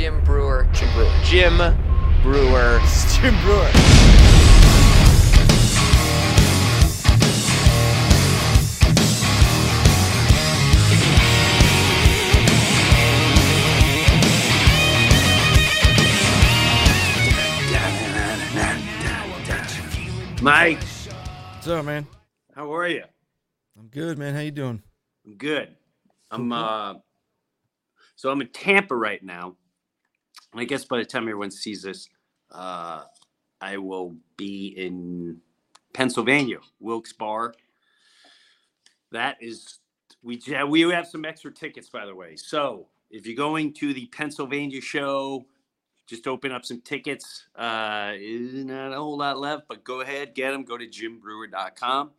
Jim Breuer. Jim Breuer. Jim Breuer. Jim Breuer. Mike, What's up, man? how are you? I'm good, man. How you doing? I'm good. I'm uh so I'm in Tampa right now. I guess by the time everyone sees this, uh I will be in Pennsylvania, Wilkes-Barre. That is we we have some extra tickets by the way. So if you're going to the Pennsylvania show, just open up some tickets. Uh, not a whole lot left, but go ahead, get them. Go to jimbreuer.com.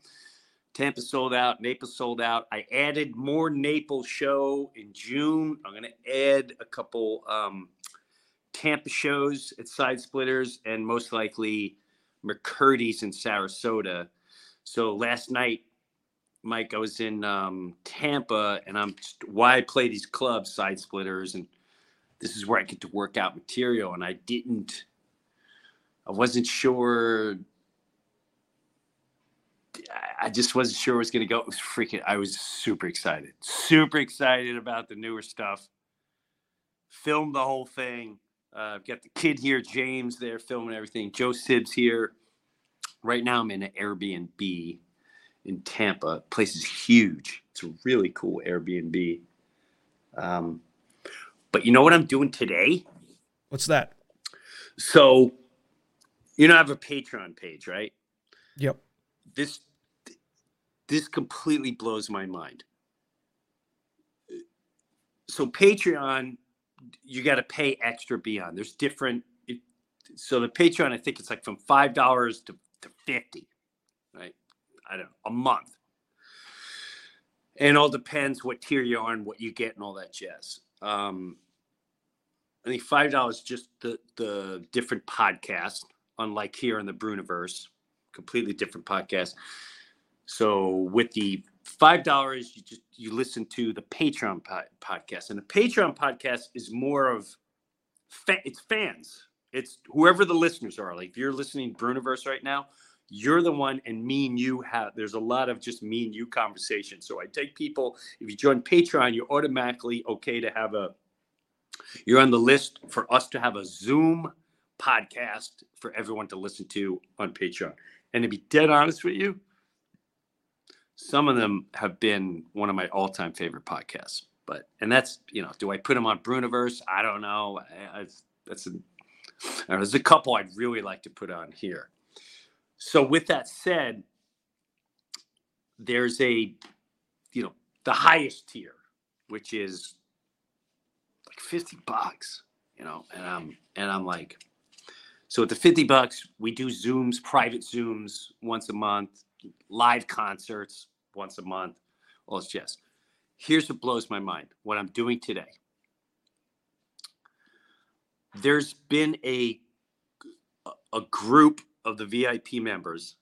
Tampa sold out. Naples sold out. I added more Naples show in June. I'm going to add a couple um, Tampa shows at Side Splitters and most likely McCurdy's in Sarasota. So last night, Mike, I was in um, Tampa and I'm why I play these clubs, Side Splitters, and this is where I get to work out material. And I didn't, I wasn't sure I just wasn't sure it was going to go. It was freaking. I was super excited, super excited about the newer stuff. Filmed the whole thing. Uh, I've got the kid here, James, there filming everything. Joe Sibs here. Right now, I'm in an Airbnb in Tampa. Place is huge. It's a really cool Airbnb. Um, but you know what I'm doing today? What's that? So, you know, I have a Patreon page, right? Yep. this this completely blows my mind. So Patreon, you got to pay extra beyond. There's different. It, so the Patreon, I think it's like from five dollars to to fifty, right? I don't know, a month. And all depends what tier you're on, what you get, and all that jazz. Um, I think five dollars just the the different podcasts, unlike here in the Breuniverse, completely different podcast. So with the five dollars, you just you listen to the Patreon po- podcast, and the Patreon podcast is more of fa- it's fans. It's whoever the listeners are. Like if you're listening Breuniverse right now, you're the one, and me and you have. There's a lot of just me and you conversation. So I take people. If you join Patreon, you're automatically okay to have a. You're on the list for us to have a Zoom podcast for everyone to listen to on Patreon. And to be dead honest with you, some of them have been one of my all-time favorite podcasts. But and that's you know, do I put them on Breuniverse? I don't know. I, I, that's a, uh, there's a couple I'd really like to put on here. So with that said, there's a you know the highest tier, which is like 50 bucks, you know, and I'm and I'm like, so at the 50 bucks, we do Zooms, private Zooms once a month, live concerts once a month. Well, it's just here's what blows my mind what I'm doing today. There's been a a group of the VIP members.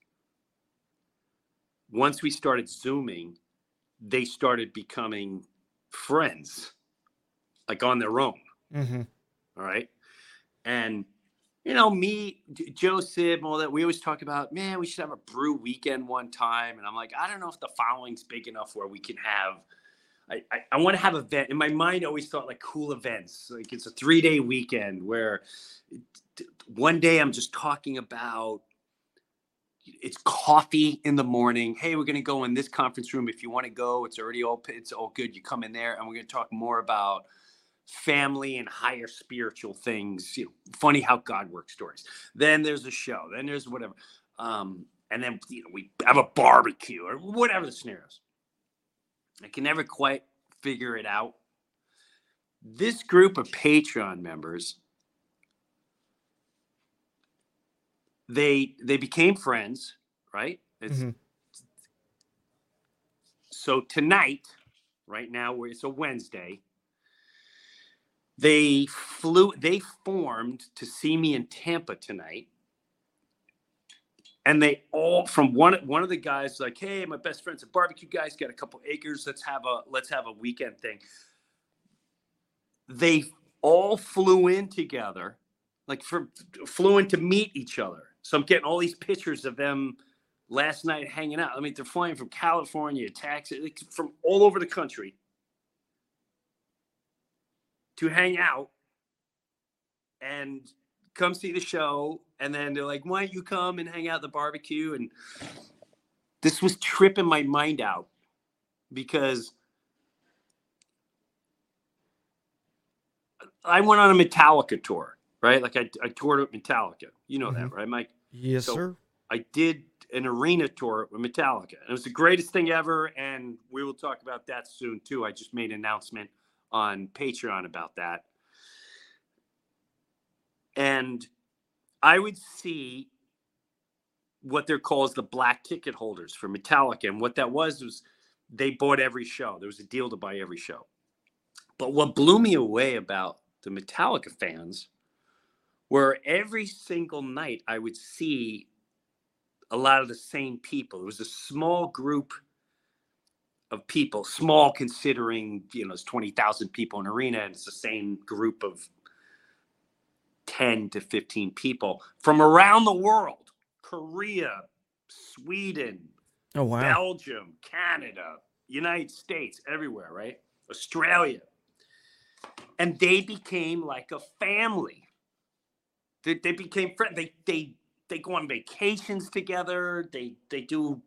Once we started zooming, they started becoming friends, like on their own. Mm-hmm. All right. And, you know, me, Joe all that, we always talk about, man, we should have a brew weekend one time. And I'm like, I don't know if the following's big enough where we can have, I, I, I want to have event. In my mind, I always thought like cool events. Like it's a three day weekend where one day I'm just talking about, it's coffee in the morning. Hey, we're going to go in this conference room. If you want to go, it's already all, it's all good. You come in there and we're going to talk more about, family and higher spiritual things. You know, funny how God works stories. Then there's a show. Then there's whatever. Um, and then you know we have a barbecue or whatever the scenarios. I can never quite figure it out. this group of Patreon members, they they became friends, right? It's, Mhm. So tonight, right now, where it's a Wednesday, they flew. They formed to see me in Tampa tonight, and they all from one one of the guys like, "Hey, my best friend's a barbecue guys. Got a couple acres. Let's have a let's have a weekend thing." They all flew in together, like for flew in to meet each other. So I'm getting all these pictures of them last night hanging out. I mean, they're flying from California, Texas, from all over the country to hang out and come see the show. And then they're like, why don't you come and hang out at the barbecue? And this was tripping my mind out because I went on a Metallica tour, right? Like I, I toured with Metallica. You know that, mm-hmm. right, Mike? Yes, So- sir. I did an arena tour with Metallica. And It was the greatest thing ever, and we will talk about that soon too. I just made an announcement on Patreon about that. And I would see what they're called as the black ticket holders for Metallica. And what that was was they bought every show. There was a deal to buy every show. But what blew me away about the Metallica fans were every single night I would see a lot of the same people. It was a small group of people, small considering, you know, it's 20,000 people in arena and it's the same group of 10 to 15 people from around the world Korea, Sweden, Oh wow. Belgium, Canada, United States, everywhere, right? Australia. And they became like a family. They, they became friends. They they they go on vacations together. They they do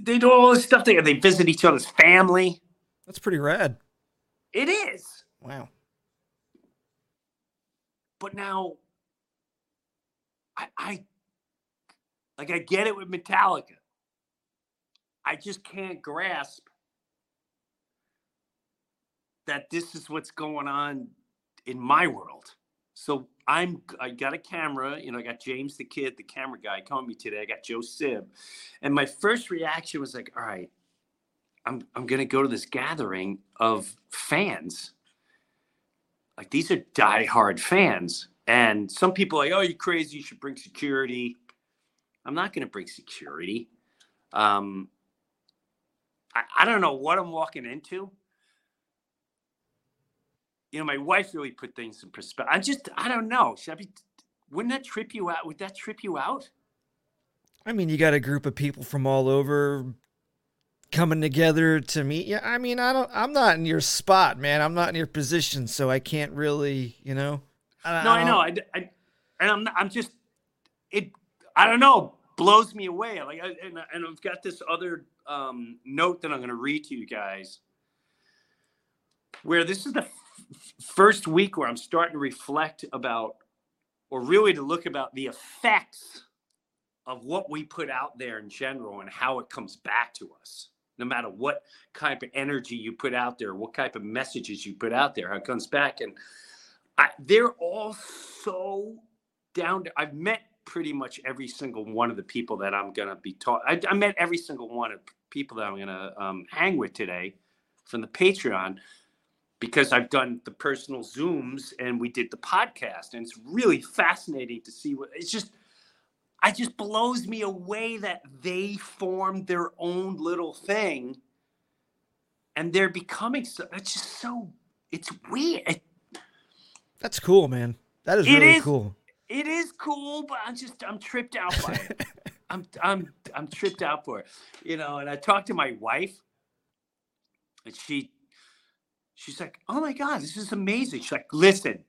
they do all this stuff together. They visit each other's family. That's pretty rad. It is. Wow. But now I I like I get it with Metallica. I just can't grasp that this is what's going on in my world. So I'm I got a camera, you know, I got James the kid, the camera guy calling me today. I got Joe Sib. And my first reaction was like, all right, I'm I'm gonna go to this gathering of fans. Like these are diehard fans. And some people like, oh, you're crazy, you should bring security. I'm not gonna bring security. Um I, I don't know what I'm walking into you know, my wife really put things in perspective. I just, I don't know. Should I be? Wouldn't that trip you out? Would that trip you out? I mean, you got a group of people from all over coming together to meet you. I mean, I don't. I'm not in your spot, man. I'm not in your position, so I can't really, you know. I, No, I don't- know. I, I, and I'm, I'm just, it. I don't know. Blows me away. Like, I, and, and I've got this other um, note that I'm going to read to you guys. Where this is the first week where I'm starting to reflect about, or really to look about the effects of what we put out there in general and how it comes back to us. No matter what type of energy you put out there, what type of messages you put out there, how it comes back. And I, they're all so down to, I've met pretty much every single one of the people that I'm going to be taught. I, I met every single one of people that I'm going to um, hang with today from the Patreon because I've done the personal Zooms and we did the podcast. And it's really fascinating to see what it's just, It just blows me away that they formed their own little thing and they're becoming so, it's just so, it's weird. It, That's cool, man. That is really is- cool. it is cool, but I'm just, I'm tripped out by it. I'm, I'm, I'm tripped out for it, you know. And I talked to my wife, and she, she's like, "Oh my god, this is amazing." She's like, "Listen,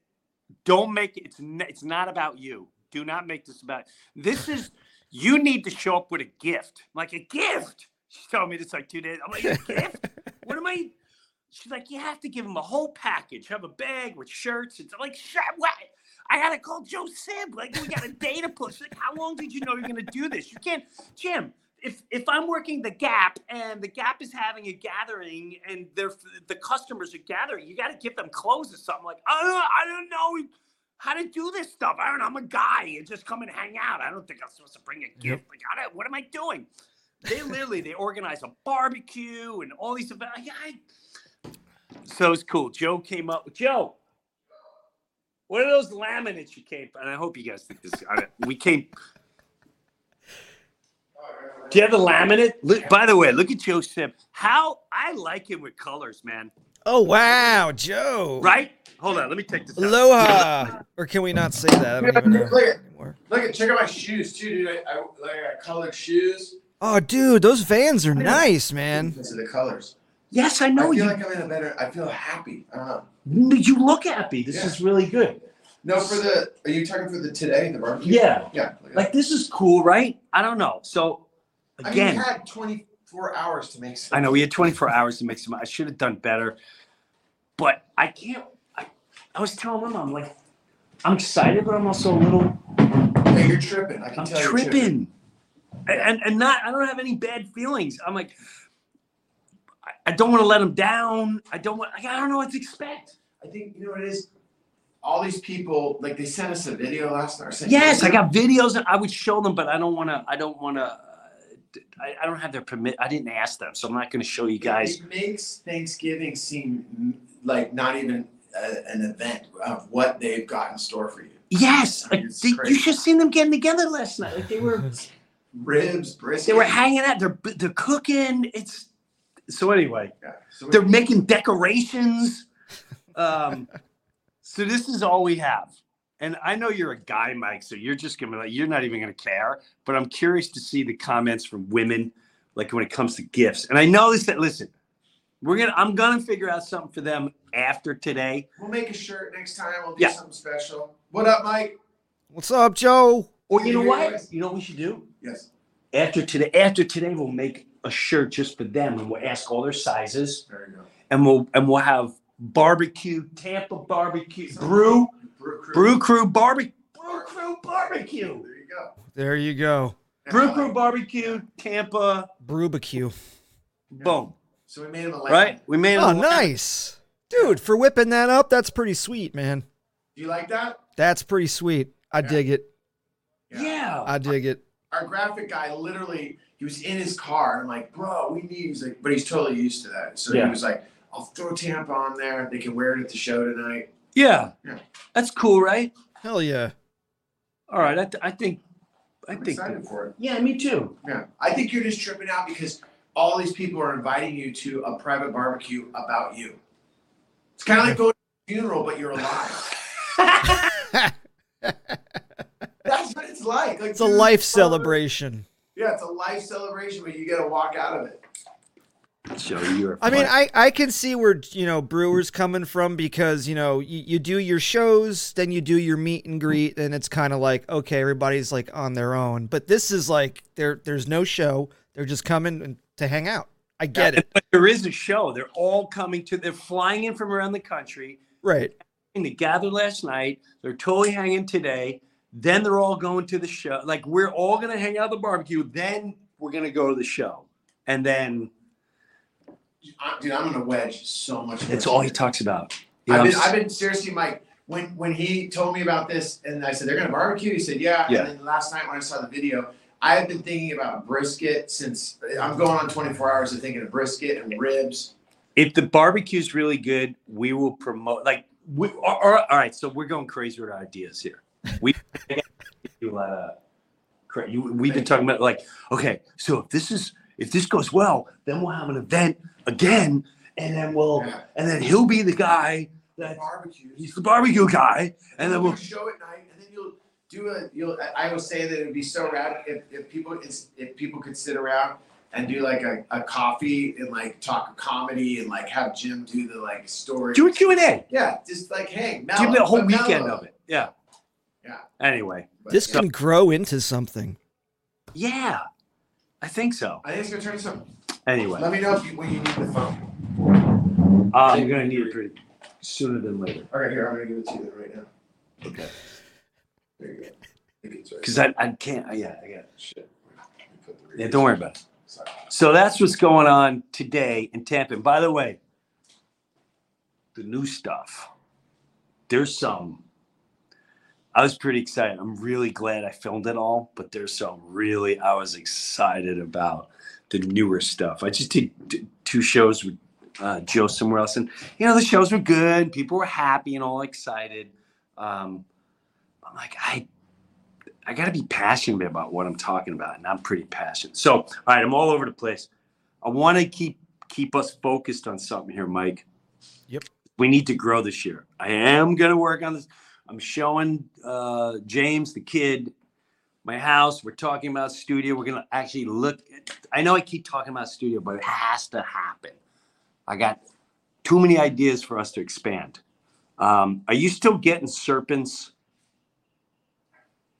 don't make it. It's, it's not about you. Do not make this about. This is, you need to show up with a gift, like a gift." She told me this like two days. I'm like, "A gift? What am I?" She's like, "You have to give him a whole package. Have a bag with shirts." It's like, "Shut what?" I gotta call Joe Sib. Like, we got a data push. Like, how long did you know you're going to do this? You can't, Jim. If if I'm working the Gap and the Gap is having a gathering and they're the customers are gathering, you got to give them clothes or something. Like I don't, I don't know how to do this stuff. I don't. know. I'm a guy and just come and hang out. I don't think I'm supposed to bring a gift. Like, I don't, what am I doing? They literally they organize a barbecue and all these events. I, so it's cool. Joe came up. With Joe, what are those laminates you came? And I hope you guys think this. I, we came. Do you have the laminate? Look, by the way, look at Joe Sib. How I like him with colors, man. Oh wow, Joe! Right? Hold on, let me take this. out. Aloha, or can we not say that? I don't even know Look at- anymore. Look at check out my shoes too, dude. I, I, like, I got colored shoes. Oh, dude, those Vans are nice, man. Because of the colors. Yes, I know. I feel you. like I'm in a better. I feel happy. I don't know. Mm, you look happy. This Yeah. is really good. No, for the. Are you talking for the today the barbecue? Yeah. Yeah. Like this is cool, right? I don't know. So that. I mean, again, had 24 hours to make. Some. I know we had 24 hours to make some. I should have done better, but I can't. I, I was telling them, I'm like, I'm excited, but I'm also a little. Hey, you're tripping. I can I'm tell you're tripping. tripping, and, and not. I don't have any bad feelings. I'm like, I, I don't want to let them down. I don't want. I don't know what to expect. I think you know what it is. All these people, like they sent us a video last night. Yes, I got videos. and I would show them, but I don't want to. I don't want to. I, I don't have their permit. I didn't ask them, so I'm not going to show you guys. It makes Thanksgiving seem like not even a, an event of what they've got in store for you. Yes, like, It's they- you crazy. should have seen them getting together last night. Like they were, Ribs, brisket. they were hanging out. They're they're cooking. It's so anyway. Yeah. So They're making decorations. Um, so this is all we have. And I know you're a guy, Mike, so you're just gonna be like, you're not even gonna care. But I'm curious to see the comments from women, like when it comes to gifts. And I know this that listen, we're gonna I'm gonna figure out something for them after today. We'll make a shirt next time. We'll do Yeah. something special. What up, Mike? What's up, Joe? Or you know what? You know what we should do? Yes. After today, after today, we'll make a shirt just for them and we'll ask all their sizes There you go. and we'll and we'll have barbecue, Tampa barbecue, brew, Brew crew. brew crew barbecue, brew crew barbecue. There you go. There you go. Brew Crew Barbecue, Tampa, Brubacue. boom. So we made him a lamb. Right? We made Oh, it. nice, dude. For whipping that up, that's pretty sweet, man. Do you like that? That's pretty sweet. I Yeah. dig it. Yeah. I dig it. Our graphic guy literally, he was in his car. And like, bro, we need. He's like, but he's totally used to that. So Yeah. he was like, I'll throw Tampa on there. They can wear it at the show tonight. Yeah. Yeah. That's cool, right? Hell yeah. All right. I, th- I think, I I'm think, excited for it. yeah, me too. Yeah. I think you're just tripping out because all these people are inviting you to a private barbecue about you. It's kind of like going to a funeral, but you're alive. That's what it's like. like It's a dude, life celebration. Yeah, it's a life celebration, but you got to walk out of it. Joe, you're. I mean. I, I can see where you know Breuer's coming from because you know you, you do your shows, then you do your meet and greet, and it's kind of like okay, everybody's like on their own. But this is like there there's no show; they're just coming to hang out. I get it, But there is a show. They're all coming to. They're flying in from around the country. right? And they gathered last night. They're totally hanging today. Then they're all going to the show. Like we're all gonna hang out at the barbecue. Then we're gonna go to the show, and then I- Dude, I'm gonna wedge so much. that's all he talks about. You I've been, I've been seriously, Mike. When when he told me about this, and I said they're gonna barbecue, he said yeah. Yeah. And then last night when I saw the video, I have been thinking about brisket since I'm going on 24 hours of thinking of brisket and ribs. if the barbecue's really good, we will promote. Like, we, all, all all right. So we're going crazy with ideas here. We do a lot of. cra- You, we've been talking about like, okay, so if this is if this goes well, then we'll have an event again, and then we'll Yeah. and then he'll be the guy that Barbecues. he's the barbecue guy, and then we'll we'll show at night, and then you'll do a. You'll. I- I will say that it would be so rad if, if people if people could sit around and do like a, a coffee and like talk comedy and like have Jim do the like story. do a Q and A. Yeah, just like hey, Give mellow, a whole but weekend mellow. of it. Yeah. Yeah. Anyway, But, This yeah, can grow into something. yeah, I think so. I think it's gonna turn something. Anyway, Let me know if you, when you need the phone. uh, you're gonna need it pretty sooner than later. All right, here I'm gonna give it to you right now. Okay. There you go. It's right. Because I, I can't. Yeah, I got Shit. put the Yeah, don't worry about it. So, So that's what's going on today in Tampa. And by the way, the new stuff. There's some. I was pretty excited. I'm really glad I filmed it all, but there's some really I was excited about the newer stuff. I just did two shows with uh, Joe somewhere else, and you know the shows were good. People were happy and all excited. Um, I'm like, I I got to be passionate about what I'm talking about, and I'm pretty passionate. So, all right, I'm all over the place. I want to keep keep us focused on something here, Mike. Yep. We need to grow this year. I am going to work on this. I'm showing uh, James, the kid, my house. We're talking about studio. We're going to actually look. I know I keep talking about studio, but it has to happen. I got too many ideas for us to expand. Um, are you still getting serpents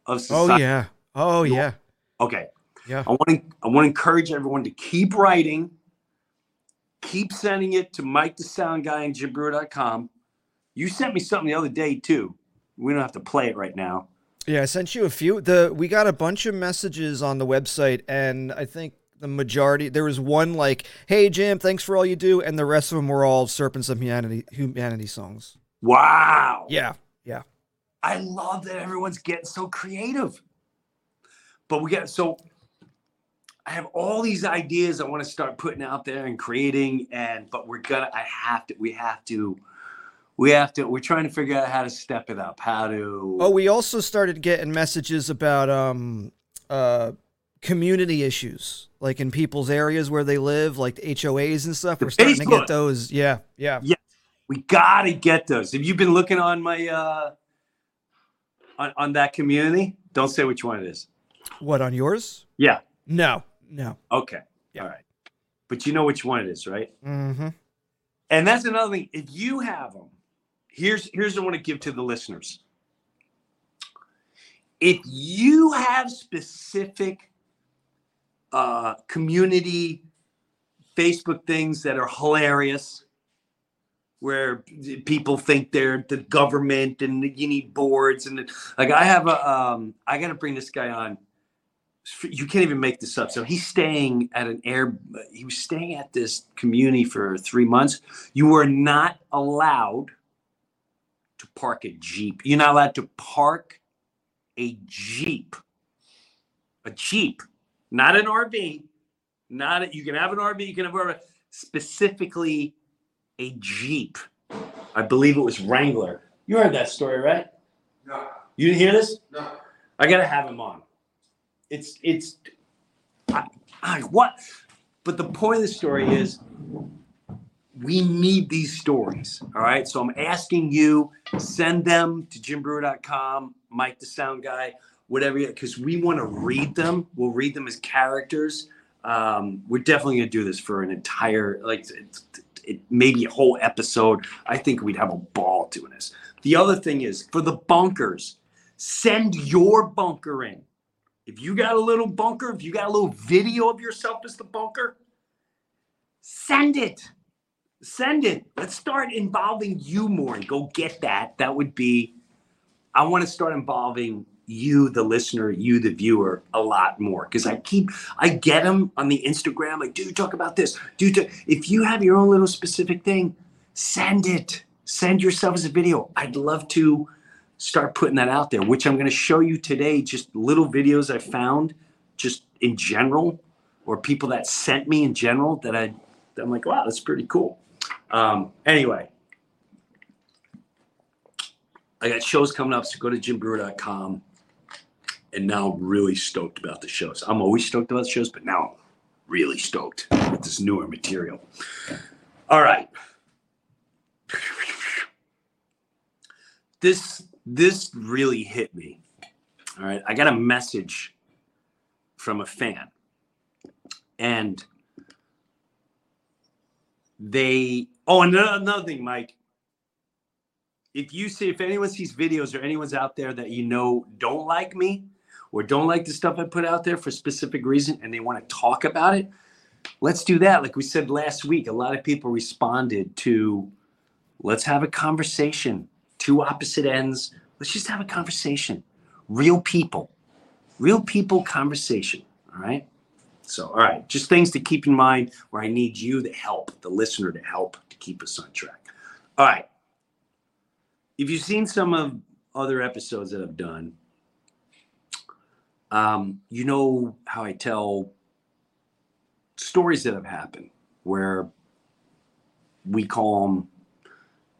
of Oh yeah. Oh yeah. Okay. Yeah. I want to I want to encourage everyone to keep writing, keep sending it to Mike the Sound Guy and. You sent me something the other day too. We don't have to play it right now. Yeah, I sent you a few. The we got a bunch of messages on the website, and I think the majority there was one like, "Hey Jim, thanks for all you do," and the rest of them were all Serpents of Humanity humanity songs. Wow. Yeah, yeah. I love that everyone's getting so creative. But we got so I have all these ideas I want to start putting out there and creating and but we're gonna I have to we have to we have to we're trying to figure out how to step it up, how to Oh, we also started getting messages about um uh community issues, like in people's areas where they live, like the HOAs and stuff. The We're starting to get those. Yeah, yeah. we gotta get those. Have you been looking on my uh on, on that community? Don't say which one it is. What on yours? Yeah. No, no. Okay. Yeah. All right. But you know which one it is, right? Mm-hmm. And that's another thing. If you have them, here's here's what I want to give to the listeners. If you have specific uh, community Facebook things that are hilarious, where people think they're the government and you need boards and like I have a um, I got to bring this guy on. You can't even make this up. So he's staying at an air. He was staying at this community for three months you were not allowed to park a Jeep. You're not allowed to park a Jeep. A Jeep, not an RV. Not a, you can have an RV, you can have a specifically a Jeep. I believe it was Wrangler. You heard that story, right? no, You didn't hear this? no. I gotta have him on. It's it's I, I, what? But the point of the story is we need these stories. All right. So I'm asking you, send them to jimbreuer.com, Mike the Sound Guy, whatever, because we want to read them. We'll read them as characters. Um, we're definitely gonna do this for an entire like it, it, maybe a whole episode. I think we'd have a ball doing this. The other thing is for the bunkers, send your bunker in. If you got a little bunker, if you got a little video of yourself as the bunker, send it. Send it. Let's start involving you more and go get that. That would be, I want to start involving you, the listener, you, the viewer, a lot more. Because I keep, I get them on the Instagram, like, dude, talk about this. Dude, talk. if you have your own little specific thing, send it. Send yourself as a video. I'd love to start putting that out there, which I'm going to show you today. Just little videos I found, just in general, or people that sent me in general that I, that I'm like, wow, that's pretty cool. Um, anyway, I got shows coming up, so go to jimbreuer.com. And now I'm really stoked about the shows. I'm always stoked about the shows, but now I'm really stoked with this newer material. All right. This this really hit me. All right. I got a message from a fan. And they oh another, another thing mike. If you see if anyone sees videos or anyone's out there that you know don't like me or don't like the stuff i put out there for specific reason and they want to talk about it let's do that. Like we said last week a lot of people responded to let's have a conversation. Two opposite ends. Let's just have a conversation. Real people. Real people conversation all right So, all right, just things to keep in mind where I need you to help, the listener to help to keep us on track. All right. If you've seen some of other episodes that I've done, um, you know how I tell stories that have happened where we call them,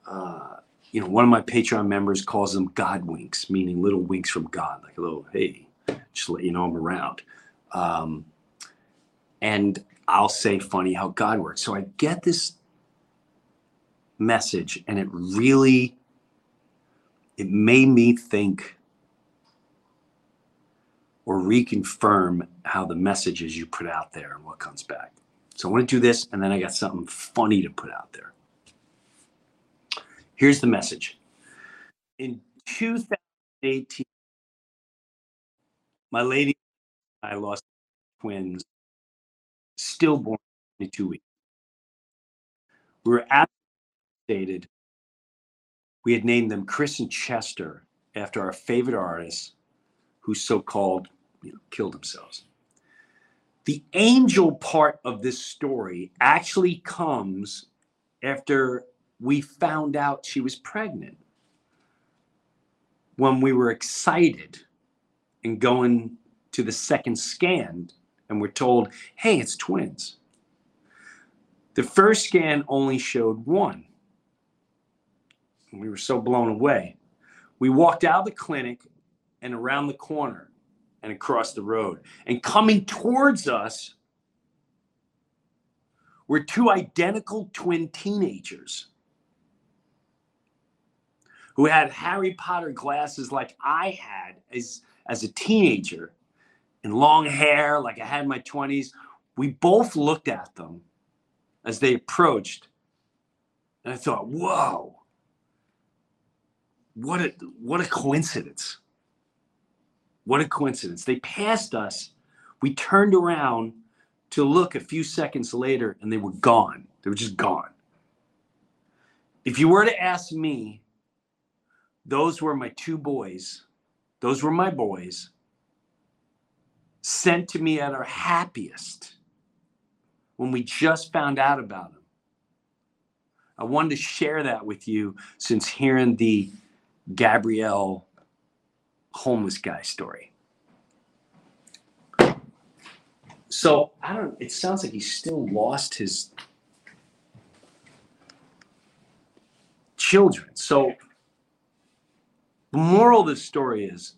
uh, you know, one of my Patreon members calls them God winks, meaning little winks from God, like a little, hey, just let you know I'm around. Um, and I'll say funny how God works. So I get this message and it really it made me think or reconfirm how the messages you put out there and what comes back. So I want to do this and then I got something funny to put out there. Here's the message. In 2018 my lady I lost twins stillborn in two weeks. We were stated we had named them Chris and Chester after our favorite artists who so-called you know, killed themselves. The angel part of this story actually comes after we found out she was pregnant. When we were excited and going to the second scan and we're told, hey, it's twins. The first scan only showed one. And We were so blown away. We walked out of the clinic and around the corner and across the road. And coming towards us were two identical twin teenagers who had Harry Potter glasses like I had as, as a teenager and long hair like I had in my 20s. We both looked at them as they approached. And I thought, whoa, what a what a coincidence. What a coincidence. They passed us. We turned around to look a few seconds later and they were gone. They were just gone. If you were to ask me, those were my two boys. Those were my boys sent to me at our happiest when we just found out about him. I wanted to share that with you since hearing the Gabrielle homeless guy story. So I don't, it sounds like he still lost his children. So the moral of the story is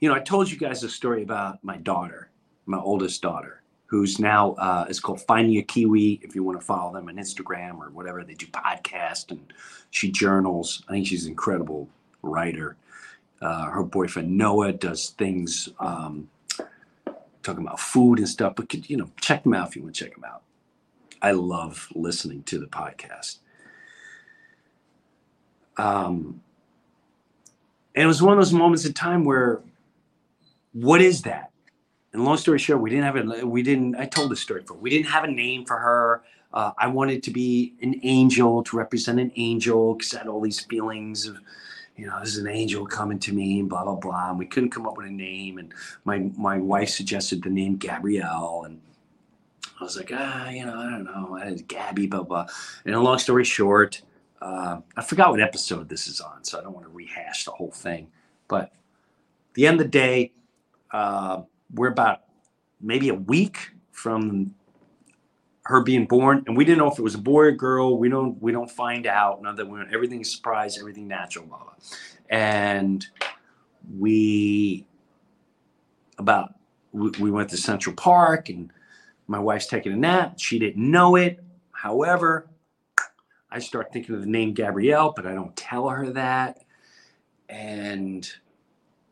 you know, I told you guys a story about my daughter, my oldest daughter, who's now uh, is called Finding a Kiwi. If you want to follow them on Instagram or whatever, they do podcast and she journals. I think she's an incredible writer. Uh, her boyfriend Noah does things um, talking about food and stuff. But you know, check them out if you want to check them out. I love listening to the podcast. Um, and it was one of those moments in time where what is that? And long story short, we didn't have a, we didn't, I told this story for, we didn't have a name for her. Uh, I wanted to be an angel to represent an angel because I had all these feelings of, you know, there's an angel coming to me and blah, blah, blah. And we couldn't come up with a name. And my, my wife suggested the name Gabrielle. And I was like, ah, you know, I don't know. I Gabby, blah, blah. And a long story short, uh, I forgot what episode this is on, so I don't want to rehash the whole thing. But the end of the day, uh, we're about maybe a week from her being born, and we didn't know if it was a boy or girl. We don't we don't find out. None that we everything's surprise, everything natural, blah, blah. And we about we, we went to Central Park, and my wife's taking a nap. She didn't know it. However, I start thinking of the name Gabrielle, but I don't tell her that. And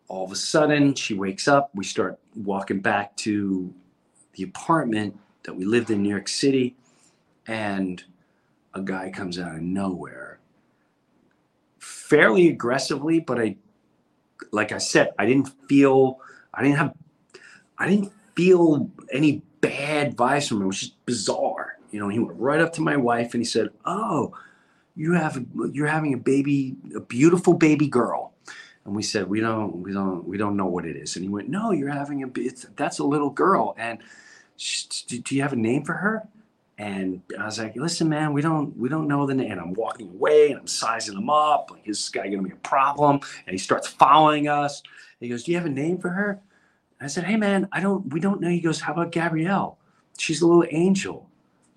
all of a sudden she wakes up we start walking back to the apartment that we lived in new york city and a guy comes out of nowhere. Fairly aggressively but i like i said i didn't feel i didn't have i didn't feel any bad vibes from him. It was just bizarre. You know he went right up to my wife and he said oh you have you're having a baby a beautiful baby girl And we said, we don't, we don't, we don't know what it is. And he went, no, you're having a, it's, that's a little girl. And she, do you have a name for her? And I was like, listen, man, we don't, we don't know the name. And I'm walking away and I'm sizing him up. Like, is this guy to be a problem? And he starts following us. He goes, do you have a name for her? I said, hey, man, I don't, we don't know. He goes, how about Gabrielle? She's a little angel.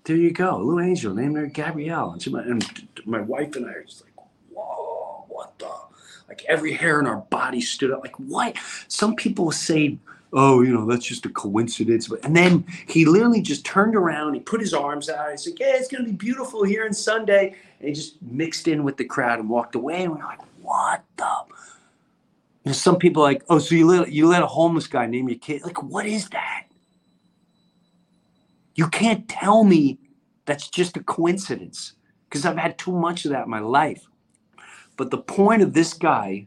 There you go, a little angel. Named her Gabrielle. And, she, and my wife and I are just like, whoa, what the? Like every hair in our body stood up. Like, what? Some people say, oh, you know, that's just a coincidence. But and then he literally just turned around, he put his arms out, he's like, Yeah, it's gonna be beautiful here on Sunday. And he just mixed in with the crowd and walked away. And we're like, what the know, some people like, oh, so you let you let a homeless guy name your kid. Like, what is that? You can't tell me that's just a coincidence because I've had too much of that in my life. But the point of this guy,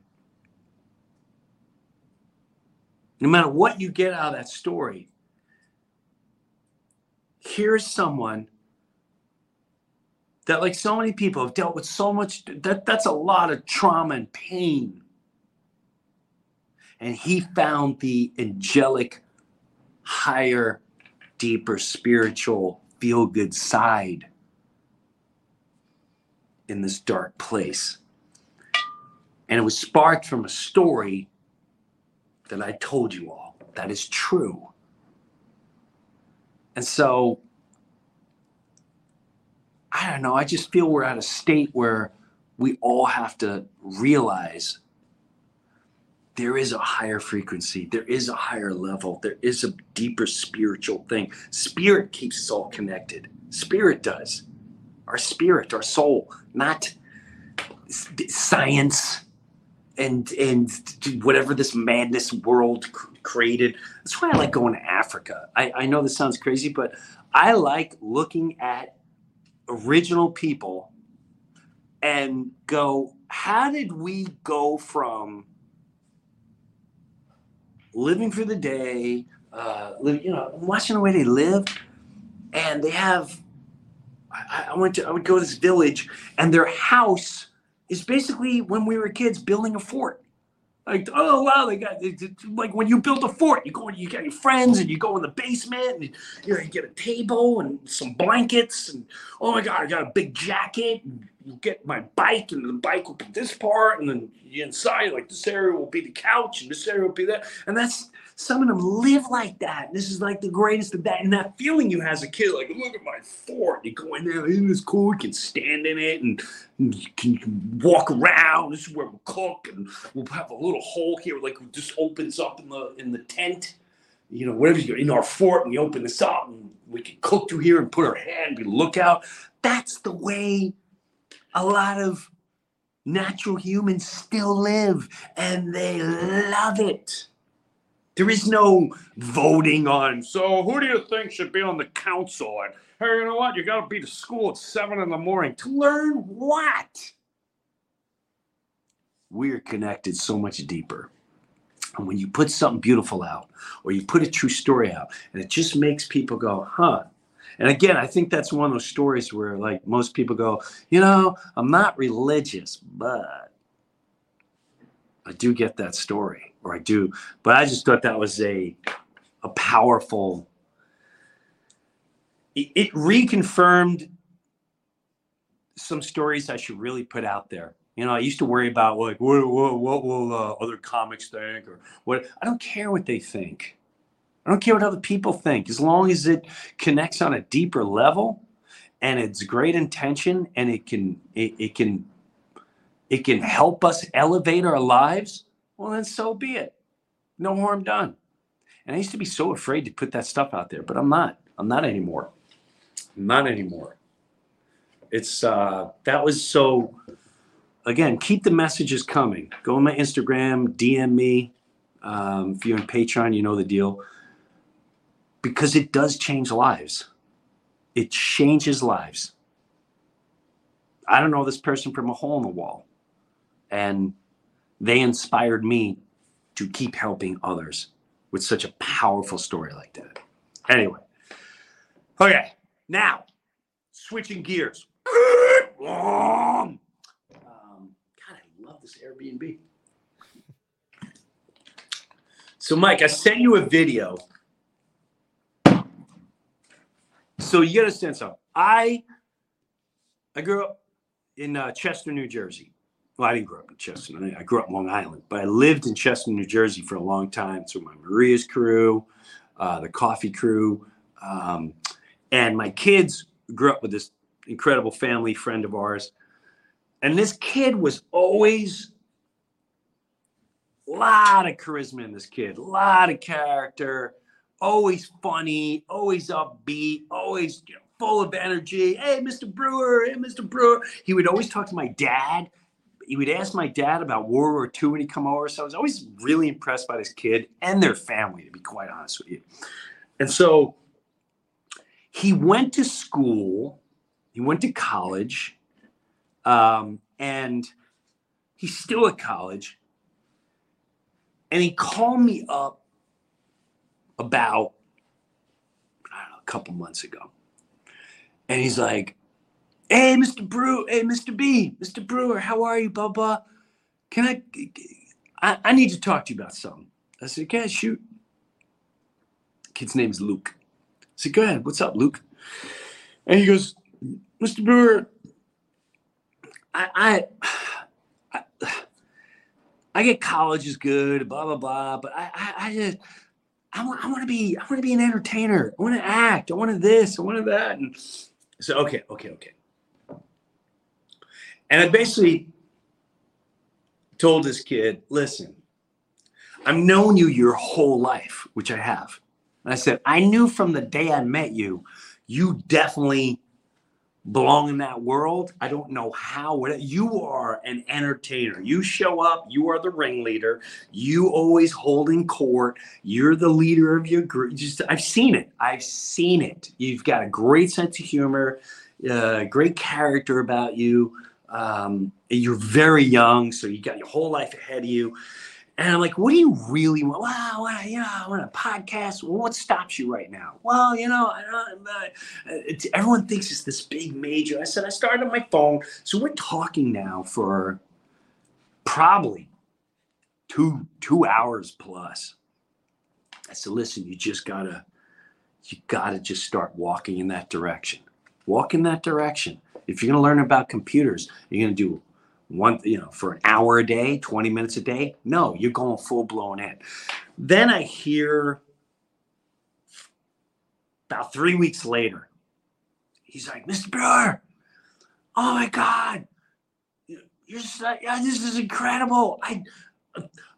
no matter what you get out of that story, here's someone that, like so many people, have dealt with so much. That that's a lot of trauma and pain. And he found the angelic, higher, deeper spiritual, feel good side in this dark place. And it was sparked from a story that I told you all that is true. And so, I don't know, I just feel we're at a state where we all have to realize there is a higher frequency, there is a higher level, there is a deeper spiritual thing. Spirit keeps us all connected. Spirit does. Our spirit, our soul, not science and and whatever this madness world created. That's why I like going to Africa. I, I know this sounds crazy, but I like looking at original people and go, how did we go from living for the day, uh, you know, watching the way they live, and they have. I, I went to I would go to this village, and their house is basically when we were kids building a fort. Like, oh wow, they got like when you build a fort, you go and you get your friends and you go in the basement and you know you get a table and some blankets and oh my god, I got a big jacket. And you get my bike and the bike will be this part and then inside like this area will be the couch and this area will be that and that's some of them live like that. This is like the greatest of that. And that feeling you as a kid, like, look at my fort. You go in there, isn't this cool? You can stand in it and, you, can, you, walk around. This is where we'll cook and we'll have a little hole here, like it just opens up in the in the tent. You know, whatever you're in our fort and we open this up and we can cook through here and put our hand, we look out. That's the way a lot of natural humans still live and they love it. There is no voting on, so who do you think should be on the council? And hey, you know what? You got to be to school at seven in the morning to learn what? We're connected so much deeper. And when you put something beautiful out or you put a true story out and it just makes people go, huh? And again, I think that's one of those stories where like most people go, you know, I'm not religious, but I do get that story or I do. But I just thought that was a a powerful. It, it reconfirmed some stories I should really put out there. You know, I used to worry about like what what, what will uh, other comics think or what. I don't care what they think. I don't care what other people think as long as it connects on a deeper level and it's great intention and it can it, it can it can help us elevate our lives well, then so be it. No harm done. And I used to be so afraid to put that stuff out there, but I'm not. I'm not anymore. Not anymore. It's uh that was so again, keep the messages coming. Go on my Instagram, DM me. Um, if you're on Patreon, you know the deal. Because it does change lives. It changes lives. I don't know this person from a hole in the wall. And they inspired me to keep helping others with such a powerful story like that. Anyway, okay, now switching gears. Um, God, I love this Airbnb. So, Mike, I sent you a video. So you got to understand something. I I grew up in uh, Chester, New Jersey. Well, I didn't grow up in Chester. I grew up Long Island, but I lived in Chester, New Jersey for a long time through my Maria's crew, uh, the coffee crew, um, and my kids grew up with this incredible family friend of ours. And this kid was always a lot of charisma in this kid, a lot of character, always funny, always upbeat, always you know, full of energy. Hey, Mr. Breuer, hey, Mr. Breuer. He would always talk to my dad. He would ask my dad about World War II when he come over. So I was always really impressed by this kid and their family, to be quite honest with you. And so he went to school, he went to college, um, and he's still at college. And he called me up about know, a couple months ago. And he's like, Hey, Mr. Brew, hey, Mr. B, Mr. Breuer, how are you, blah, blah. Can I, I, I need to talk to you about something. I said, Okay, shoot. Kid's name is Luke. I said, Go ahead, what's up, Luke? And he goes, Mr. Breuer, I, I, I, I get college is good, blah blah blah, but I, I, I just, I want, I want to be, I want to be an entertainer. I want to act. I want to this. I want to that. And so, okay, okay, okay. And I basically told this kid, listen, I've known you your whole life, which I have. And I said, I knew from the day I met you, you definitely belong in that world. I don't know how. You are an entertainer. You show up. You are the ringleader. You always holding court. You're the leader of your group. Just I've seen it. I've seen it. You've got a great sense of humor. Uh, great character about you. Um, you're very young, so you got your whole life ahead of you. And I'm like, what do you really want? Well, well you know, I want a podcast. Well, what stops you right now? Well, you know, uh, everyone thinks it's this big major. I said, I started on my phone. So we're talking now for probably two two hours plus. I said, listen, you just gotta, you gotta just start walking in that direction. Walk in that direction. If you're gonna learn about computers, you're gonna do one you know for an hour a day 20 minutes a day? No you're going full blown in. Then i hear about three weeks later he's like mr breuer oh my god you're so, yeah, this is incredible. I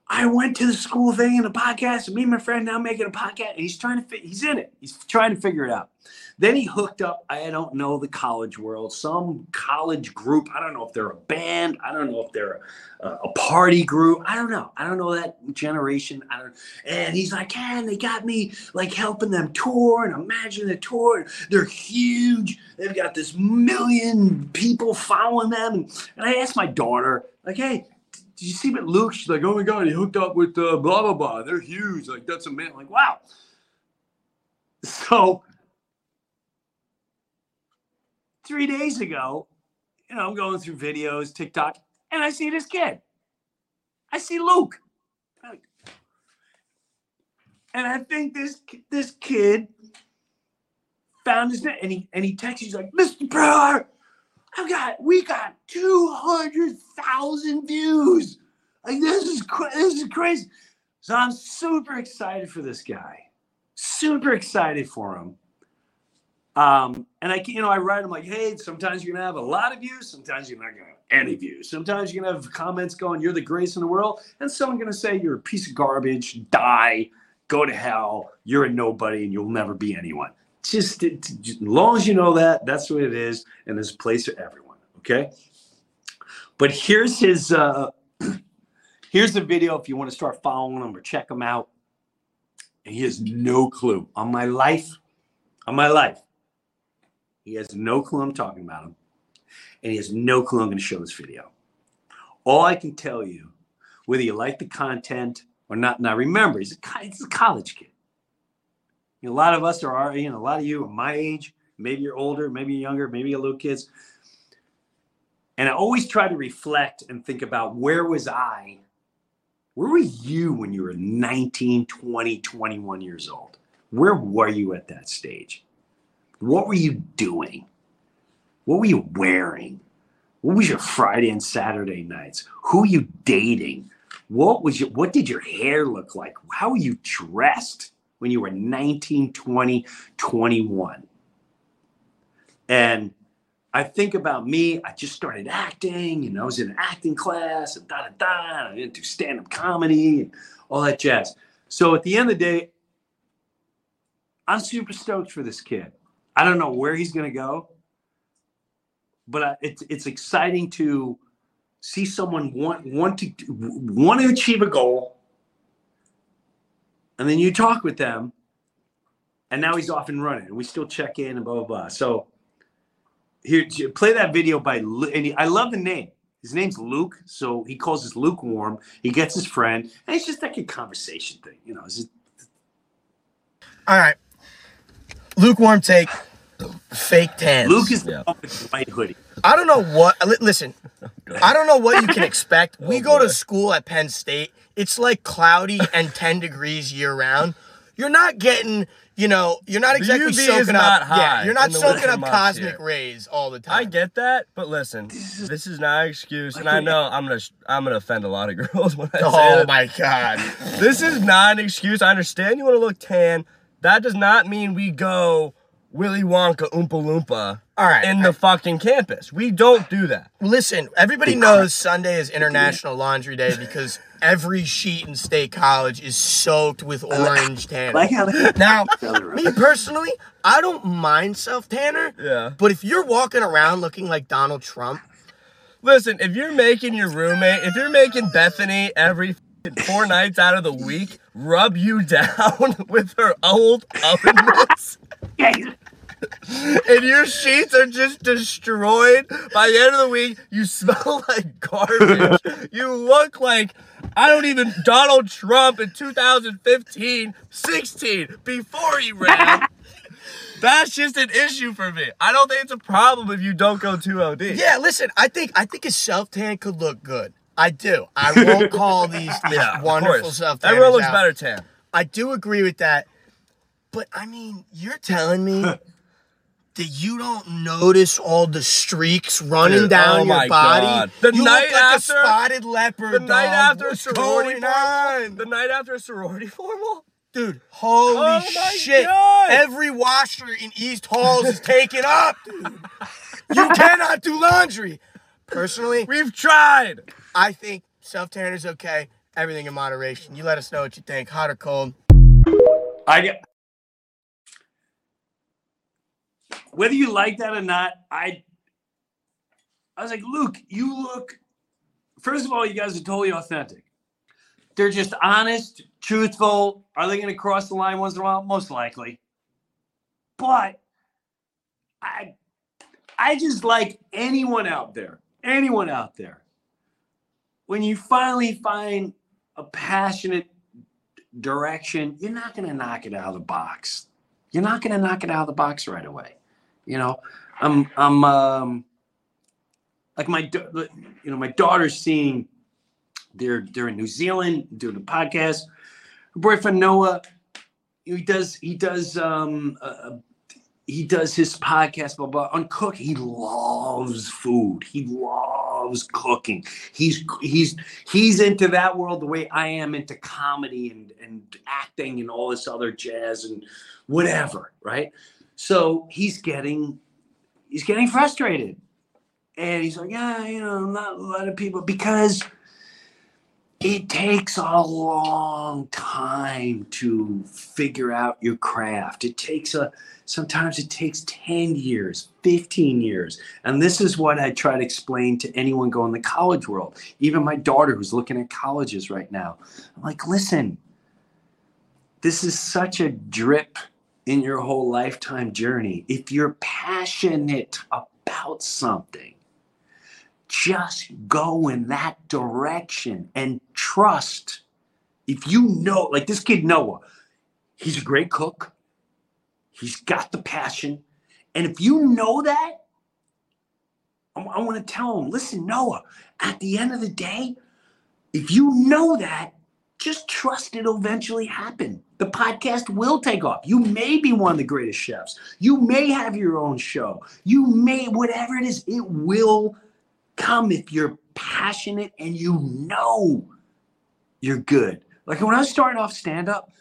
I went to the school thing and the podcast, and me and my friend now making a podcast, and he's trying to fit, he's in it. He's trying to figure it out. Then he hooked up, I don't know the college world, some college group. I don't know if they're a band. I don't know if they're a, a party group. I don't know. I don't know that generation. I don't and he's like, yeah, and they got me like helping them tour and imagine the tour. They're huge. They've got this million people following them. And, and I asked my daughter, like, hey, did you see what Luke? She's like, oh my god, he hooked up with uh, blah blah blah. They're huge. Like that's a man. Like wow. So three days ago, you know, I'm going through videos, TikTok, and I see this kid. I see Luke. And I think this this kid found his name, and he and he texts. He's like, "Mr. Breuer, I got we got two hundred thousand views. Like this is this is crazy. So I'm super excited for this guy. Super excited for him. Um, and I, you know, I write him like, hey, sometimes you're gonna have a lot of views, sometimes you're not gonna have any views. Sometimes you're gonna have comments going, "You're the greatest in the world," and someone's gonna say, "You're a piece of garbage. Die. Go to hell. You're a nobody, and you'll never be anyone." Just, as long as you know that, that's what it is, and there's a place for everyone. Okay. But here's his. Uh, here's the video if you want to start following him or check him out. he has no clue on my life. On my life he has no clue I'm talking about him. And he has no clue I'm going to show this video. All I can tell you, whether you like the content or not, now remember, he's a, he's a college kid. Know, a lot of us are, you know, a lot of you are my age. Maybe you're older, maybe you're younger, maybe you're little kids. And I always try to reflect and think about where was I Where were you when you were 19, 20, 21 years old? Where were you at that stage? What were you doing? What were you wearing? What was your Friday and Saturday nights? Who were you dating? What was your what did your hair look like? How were you dressed when you were 19, 20, 21? And I think about me, I just started acting and I was in an acting class and da da da. I didn't do stand up comedy and all that jazz. So at the end of the day, I'm super stoked for this kid. I don't know where he's going to go, but it's it's exciting to see someone want want to want to achieve a goal, and then you talk with them, and now he's off and running, and we still check in and blah blah blah. So here, play that video by, and he, I love the name. His name's Luke, so he calls us lukewarm. He gets his friend, and it's just like a conversation thing, you know. It's just, All right. Lukewarm take. Fake tans. Luke is Yeah. the one white hoodie. I don't know what. Listen, I don't know what you can expect. Oh, we Oh, go boy. to school at Penn State. It's like cloudy and 10 degrees year round. You're not getting, you know, you're not The exactly UV is soaking not up. Yeah, you're not soaking up cosmic here. rays all the time. I get that, but listen, this is not an excuse, and I know I'm gonna I'm gonna offend a lot of girls when I say Oh it. my god. This is not an excuse. I understand you want to look tan. That does not mean we go Willy Wonka Oompa Loompa All right. in the fucking campus. We don't do that. Listen, everybody knows Sunday is International Laundry Day because every sheet in State College is soaked with orange tanner. Like how Now, me personally, I don't mind self tanner. Yeah. But if you're walking around looking like Donald Trump, Listen, if you're making your roommate, if you're making Bethany every four nights out of the week rub you down with her old oven mitts, and your sheets are just destroyed by the end of the week, you smell like garbage. you look like I don't even Donald Trump in 2015, 16, before he ran. That's just an issue for me. I don't think it's a problem if you don't go 2OD. yeah, listen, I think I think a self tan could look good. I do. I won't call these, Yeah, wonderful self Everyone looks out. better tan. I do agree with that. But I mean, you're telling me that you don't notice all the streaks running Dude, down oh your my body? God. The you night look like after- a spotted leopard. The night dog. after a sorority going formal, the night after a sorority formal, Dude, holy Oh my shit. God. Every washer in East Halls is taken up, dude. You cannot do laundry. Personally, we've tried. I think self tanner is okay. Everything in moderation. You let us know what you think, hot or cold. I get whether you like that or not. I I was like, Luke, you look. First of all, you guys are totally authentic. They're just honest, truthful. Are they going to cross the line once in a while? Most likely. But I, I just like anyone out there, anyone out there. When you finally find a passionate direction, you're not going to knock it out of the box. You're not going to knock it out of the box right away. You know, I'm, I'm, um, like my, you know, my daughter's seeing, they're, they're in New Zealand doing a podcast. Her boyfriend Noah, he does, he does, um, uh, he does his podcast, blah, blah, on cook. He loves food. He loves cooking. He's, he's, he's into that world the way I am into comedy and, and acting and all this other jazz and whatever. Right. So he's getting, he's getting frustrated. And he's like, yeah, you know, not a lot of people because it takes a long time to figure out your craft. It takes a sometimes it takes 10 years, 15 years. And this is what I try to explain to anyone going the college world, even my daughter who's looking at colleges right now. I'm like, listen, this is such a drip in your whole lifetime journey. If you're passionate about something, just go in that direction and trust. If you know, like this kid Noah, he's a great cook. He's got the passion. And if you know that, I, want to tell him listen, Noah, at the end of the day, if you know that, just trust it'll eventually happen. The podcast will take off. You may be one of the greatest chefs. You may have your own show. You may, whatever it is, it will come if you're passionate and you know you're good. Like when I was starting off stand up,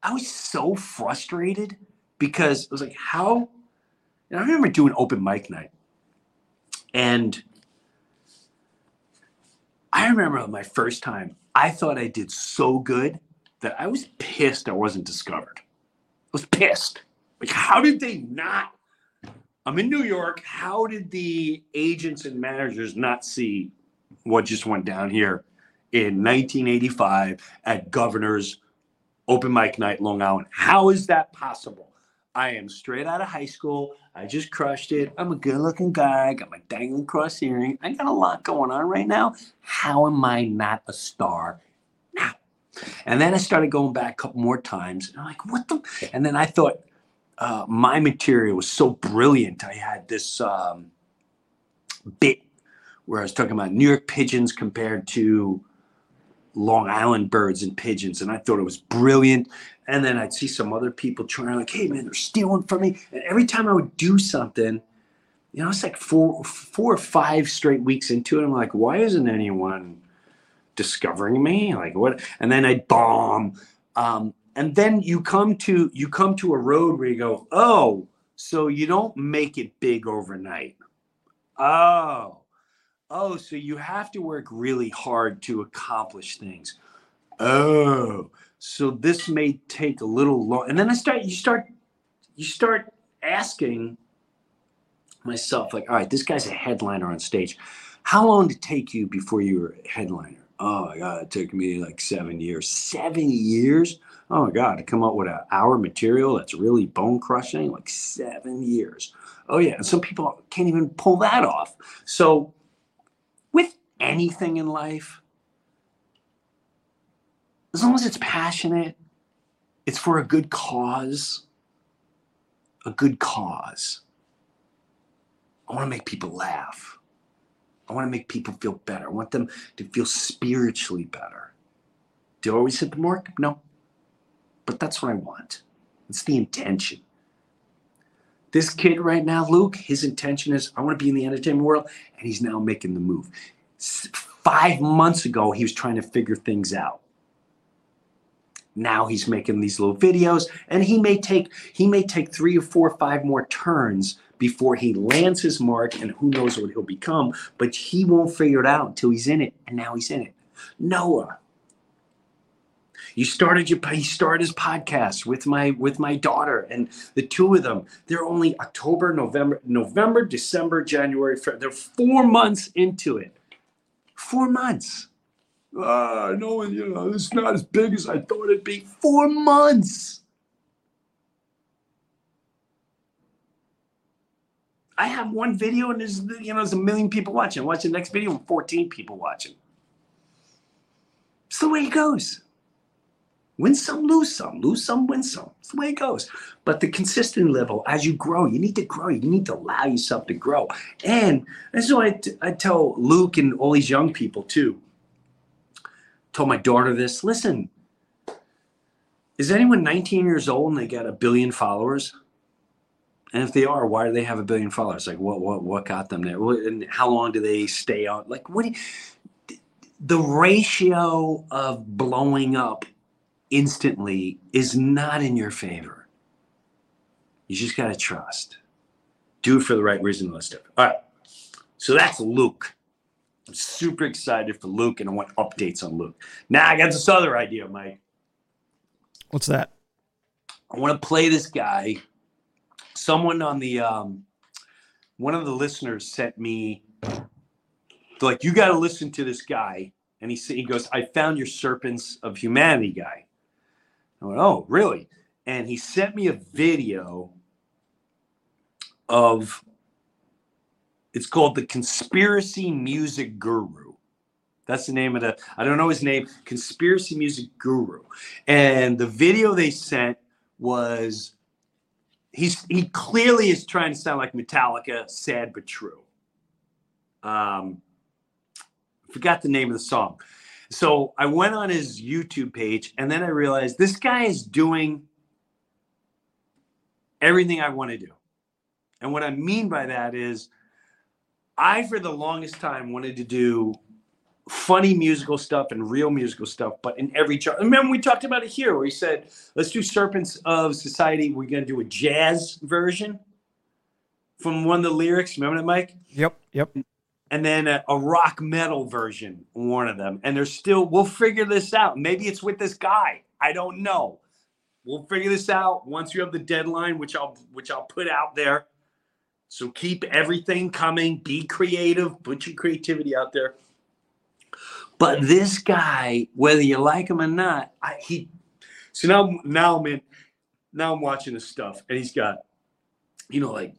I was so frustrated because I was like, how? And I remember doing open mic night. And I remember my first time, I thought I did so good that I was pissed I wasn't discovered. I was pissed. Like, how did they not? I'm in New York. How did the agents and managers not see what just went down here in 1985 at Governor's Open Mic Night, Long Island? How is that possible? I am straight out of high school. I just crushed it. I'm a good looking guy. I got my dangling cross earring. I got a lot going on right now. How am I not a star now? And then I started going back a couple more times. And I'm like, what the? And then I thought uh, my material was so brilliant. I had this um, bit where I was talking about New York pigeons compared to Long Island birds and pigeons. And I thought it was brilliant. And then I'd see some other people trying, like, hey, man, they're stealing from me. And every time I would do something, you know, it's like four, four or five straight weeks into it. I'm like, why isn't anyone discovering me? Like, what? And then I'd bomb. Um, and then you come to you come to a road where you go, oh, so you don't make it big overnight. Oh, oh, so you have to work really hard to accomplish things. Oh, so this may take a little long and then i start you start you start asking myself like all right this guy's a headliner on stage. How long did it take you before you were a headliner? Oh my god it took me like seven years. Seven years? Oh my god to come up with an hour material that's really bone crushing? Like seven years. Oh yeah and some people can't even pull that off. So with anything in life as long as it's passionate, it's for a good cause. A good cause. I want to make people laugh. I want to make people feel better. I want them to feel spiritually better. Do I always hit the mark? No. But that's what I want. It's the intention. This kid right now, Luke, his intention is I want to be in the entertainment world, and he's now making the move. Five months ago, he was trying to figure things out now he's making these little videos and he may take he may take three or four or five more turns before he lands his mark and who knows what he'll become but he won't figure it out until he's in it and now he's in it noah you started your he started his podcast with my with my daughter and the two of them they're only october november november december january they're four months into it four months uh, no, you know, it's not as big as I thought it'd be. Four months. I have one video and there's you know there's a million people watching. Watch the next video and 14 people watching. It's the way it goes. Win some, lose some, lose some, win some. It's the way it goes. But the consistent level, as you grow, you need to grow. You need to allow yourself to grow. And this is what I, t- I tell Luke and all these young people too told my daughter this. Listen, is anyone 19 years old and they got a billion followers? And if they are, why do they have a billion followers? Like, what, what, what got them there? and how long do they stay on? Like, what? You, the ratio of blowing up instantly is not in your favor. You just got to trust. Do it for the right reason. Let's do it. All right. So that's Luke. I'm super excited for Luke and I want updates on Luke. Now I got this other idea, Mike. What's that? I want to play this guy. Someone on the um, one of the listeners sent me like you got to listen to this guy, and he he goes, "I found your Serpents of Humanity guy." I went, "Oh, really?" And he sent me a video of it's called the Conspiracy Music Guru. That's the name of the, I don't know his name, Conspiracy Music Guru. And the video they sent was, he's he clearly is trying to sound like Metallica, sad but true. Um, forgot the name of the song. So I went on his YouTube page and then I realized this guy is doing everything I want to do. And what I mean by that is, I, for the longest time, wanted to do funny musical stuff and real musical stuff, but in every chart. Remember, we talked about it here where he said, let's do Serpents of Society. We're going to do a jazz version from one of the lyrics. Remember that, Mike? Yep, yep. And then a, a rock metal version, one of them. And there's still, we'll figure this out. Maybe it's with this guy. I don't know. We'll figure this out once you have the deadline, which I'll which I'll put out there. So keep everything coming. Be creative. Put your creativity out there. But this guy, whether you like him or not, I, he. So now, now I'm in. Now I'm watching this stuff, and he's got, you know, like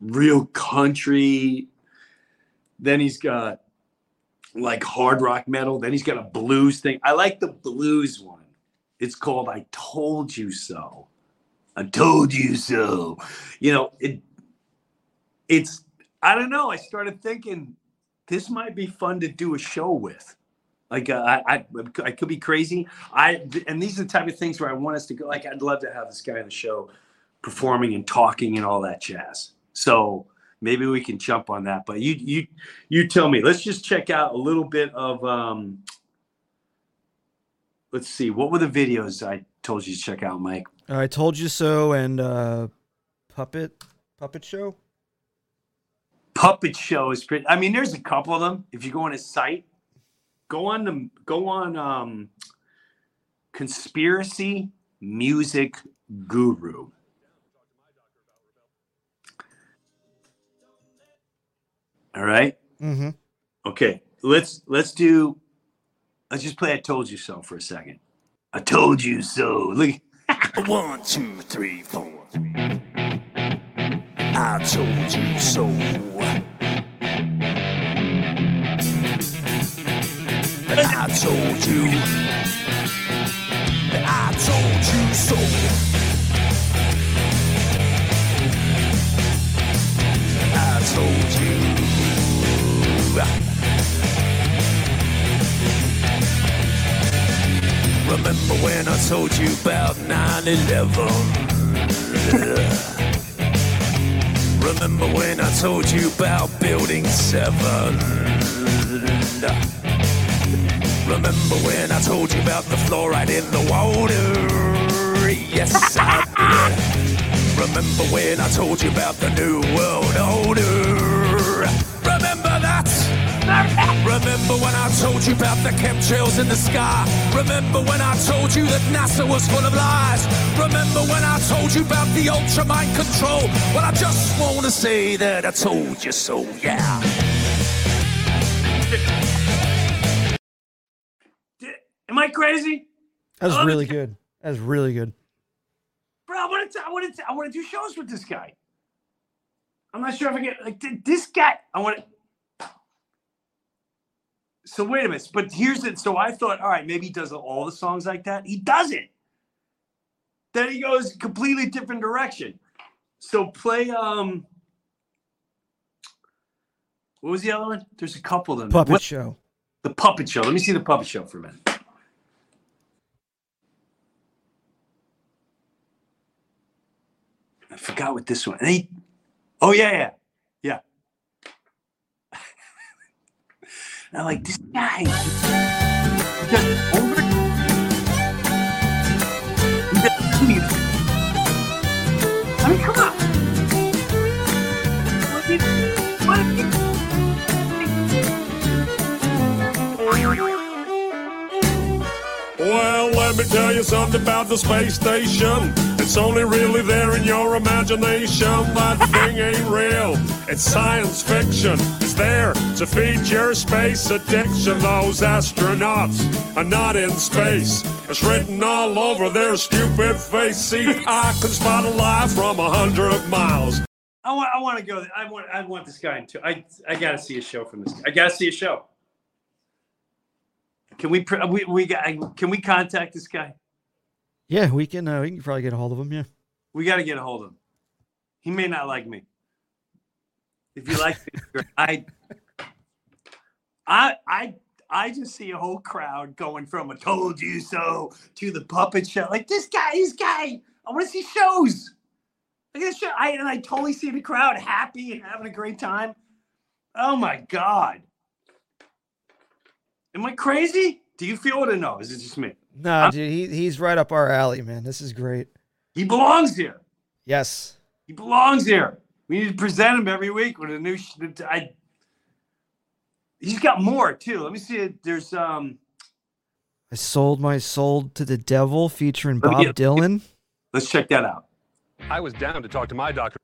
real country. Then he's got like hard rock metal. Then he's got a blues thing. I like the blues one. It's called "I Told You So." I told you so. You know it. It's I don't know. I started thinking this might be fun to do a show with. Like uh, I, I, I could be crazy. I and these are the type of things where I want us to go. Like I'd love to have this guy on the show, performing and talking and all that jazz. So maybe we can jump on that. But you, you, you tell me. Let's just check out a little bit of. um Let's see. What were the videos I told you to check out, Mike? I told you so, and uh, puppet puppet show. Puppet show is pretty. I mean, there's a couple of them. If you go on his site, go on the go on um conspiracy music guru all right Mm-hmm. okay let's let's do let's just play i told you so for a second i told you so look One, two, three, four. I told you so. I told you. I told you so. Remember when I told you about 9 11? Remember when I told you about Building 7? Remember when I told you about the fluoride in the water? Yes, I did. Remember when I told you about the New World Order? Remember when I told you about the chemtrails in the sky? Remember when I told you that NASA was full of lies? Remember when I told you about the ultra mind control? Well, I just want to say that I told you so, yeah. am i crazy That was really good. That was really good. bro i want to i want to i want to do shows with this guy i'm not sure if i get like th- this guy i want to so wait a minute. But here's it so i thought all right maybe he does all the songs like that. He doesn't. Then he goes completely different direction. So play um what was the other one? There's a couple of them. Puppet What- show. the puppet show. Let me see the puppet show for a minute. I forgot what this one. He, oh yeah, yeah. And I'm like, this guy does over. I mean, come on. Well, let me tell you something about the space station. It's only really there in your imagination. That thing ain't real. It's science fiction. It's there to feed your space addiction. Those astronauts are not in space. It's written all over their stupid face. See, I can spot a lie from a hundred miles. I want. I want to go. I want. I want this guy too. I. I got to see a show from this. guy. I got to see a show. Can we? pr- We. We got. Can we contact this guy? Yeah, we can. Uh, we can probably get a hold of him. Yeah. We got to get a hold of him. He may not like me. If you like I. I. I. I just see a whole crowd going from a "told you so" to the puppet show. Like this guy, this guy. I want to see shows. Look at this show. I and I totally see the crowd happy and having a great time. Oh my god. Am I crazy? Do you feel it or no? Is it just me? Nah, dude, he, he's right up our alley, man. This is great. He belongs here. Yes. He belongs here. We need to present him every week with a new. Sh- I. He's got more too. Let me see. it. There's um. I sold my soul to the devil featuring Bob get- Dylan. Let's check that out. I was down to talk to my doctor.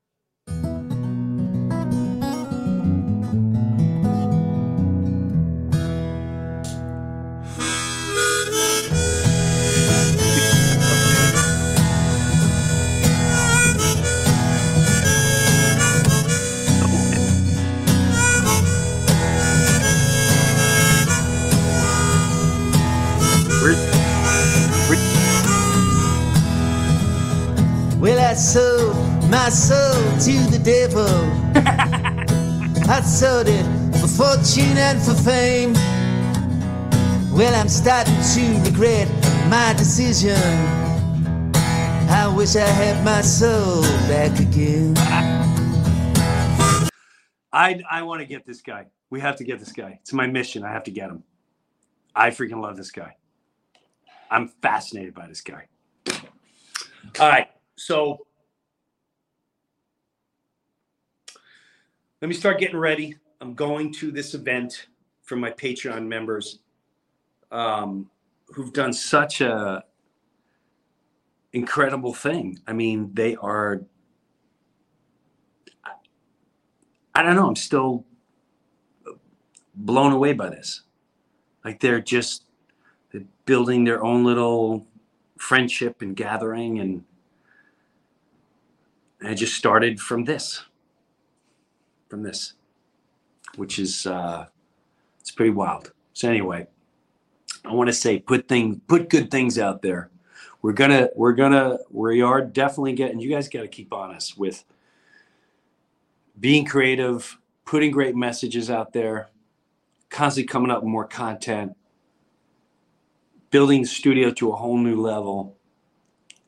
Well, I sold my soul to the devil. I sold it for fortune and for fame. Well, I'm starting to regret my decision. I wish I had my soul back again. I I want to get this guy. We have to get this guy. It's my mission. I have to get him. I freaking love this guy. I'm fascinated by this guy. All right, so let me start getting ready. I'm going to this event for my Patreon members um, who've done such a incredible thing. I mean, they are I don't know. I'm still blown away by this. Like they're just building their own little friendship and gathering, and, it just started from this, from this, which is uh, it's pretty wild. So anyway, I want to say put things, put good things out there. We're gonna we're gonna we are definitely getting. You guys got to keep on us with being creative, putting great messages out there, constantly coming up with more content, building the studio to a whole new level,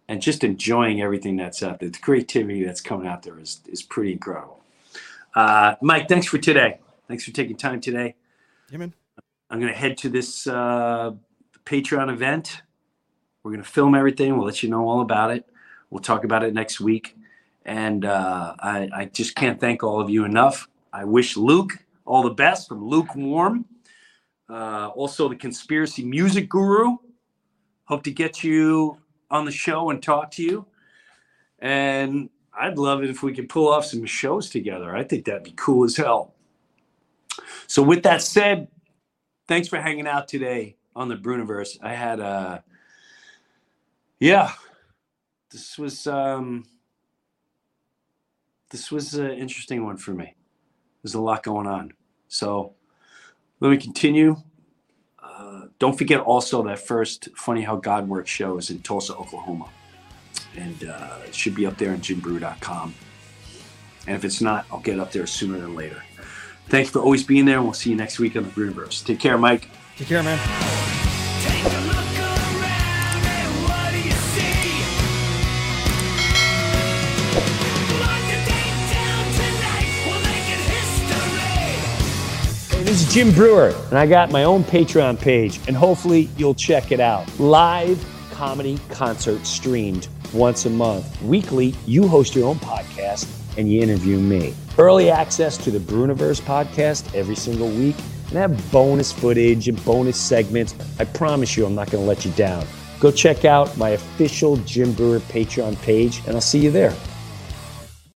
and just enjoying everything that's out there. The creativity that's coming out there is, is pretty incredible. Uh, Mike, thanks for today. Thanks for taking time today. Yeah, man. I'm going to head to this uh, Patreon event. We're going to film everything. We'll let you know all about it. We'll talk about it next week. And uh, I, I just can't thank all of you enough. I wish Luke all the best from Lukewarm. Uh, also, the Conspiracy Music Guru. Hope to get you on the show and talk to you. And I'd love it if we could pull off some shows together. I think that'd be cool as hell. So, with that said, thanks for hanging out today on the Breuniverse. I had uh yeah, this was um this was an interesting one for me. There's a lot going on. So let me continue. Uh, don't forget also that first Funny How God Works show is in Tulsa, Oklahoma. And uh, it should be up there on jimbreuer.com. And if it's not, I'll get up there sooner than later. Thanks for always being there, and we'll see you next week on the Breuniverse. Take care, Mike. Take care, man. This is Jim Breuer, and I got my own Patreon page, and hopefully you'll check it out. Live comedy concert streamed once a month. Weekly, you host your own podcast and you interview me. Early access to the Breuniverse podcast every single week, and have bonus footage and bonus segments. I promise you, I'm not going to let you down. Go check out my official Jim Breuer Patreon page, and I'll see you there.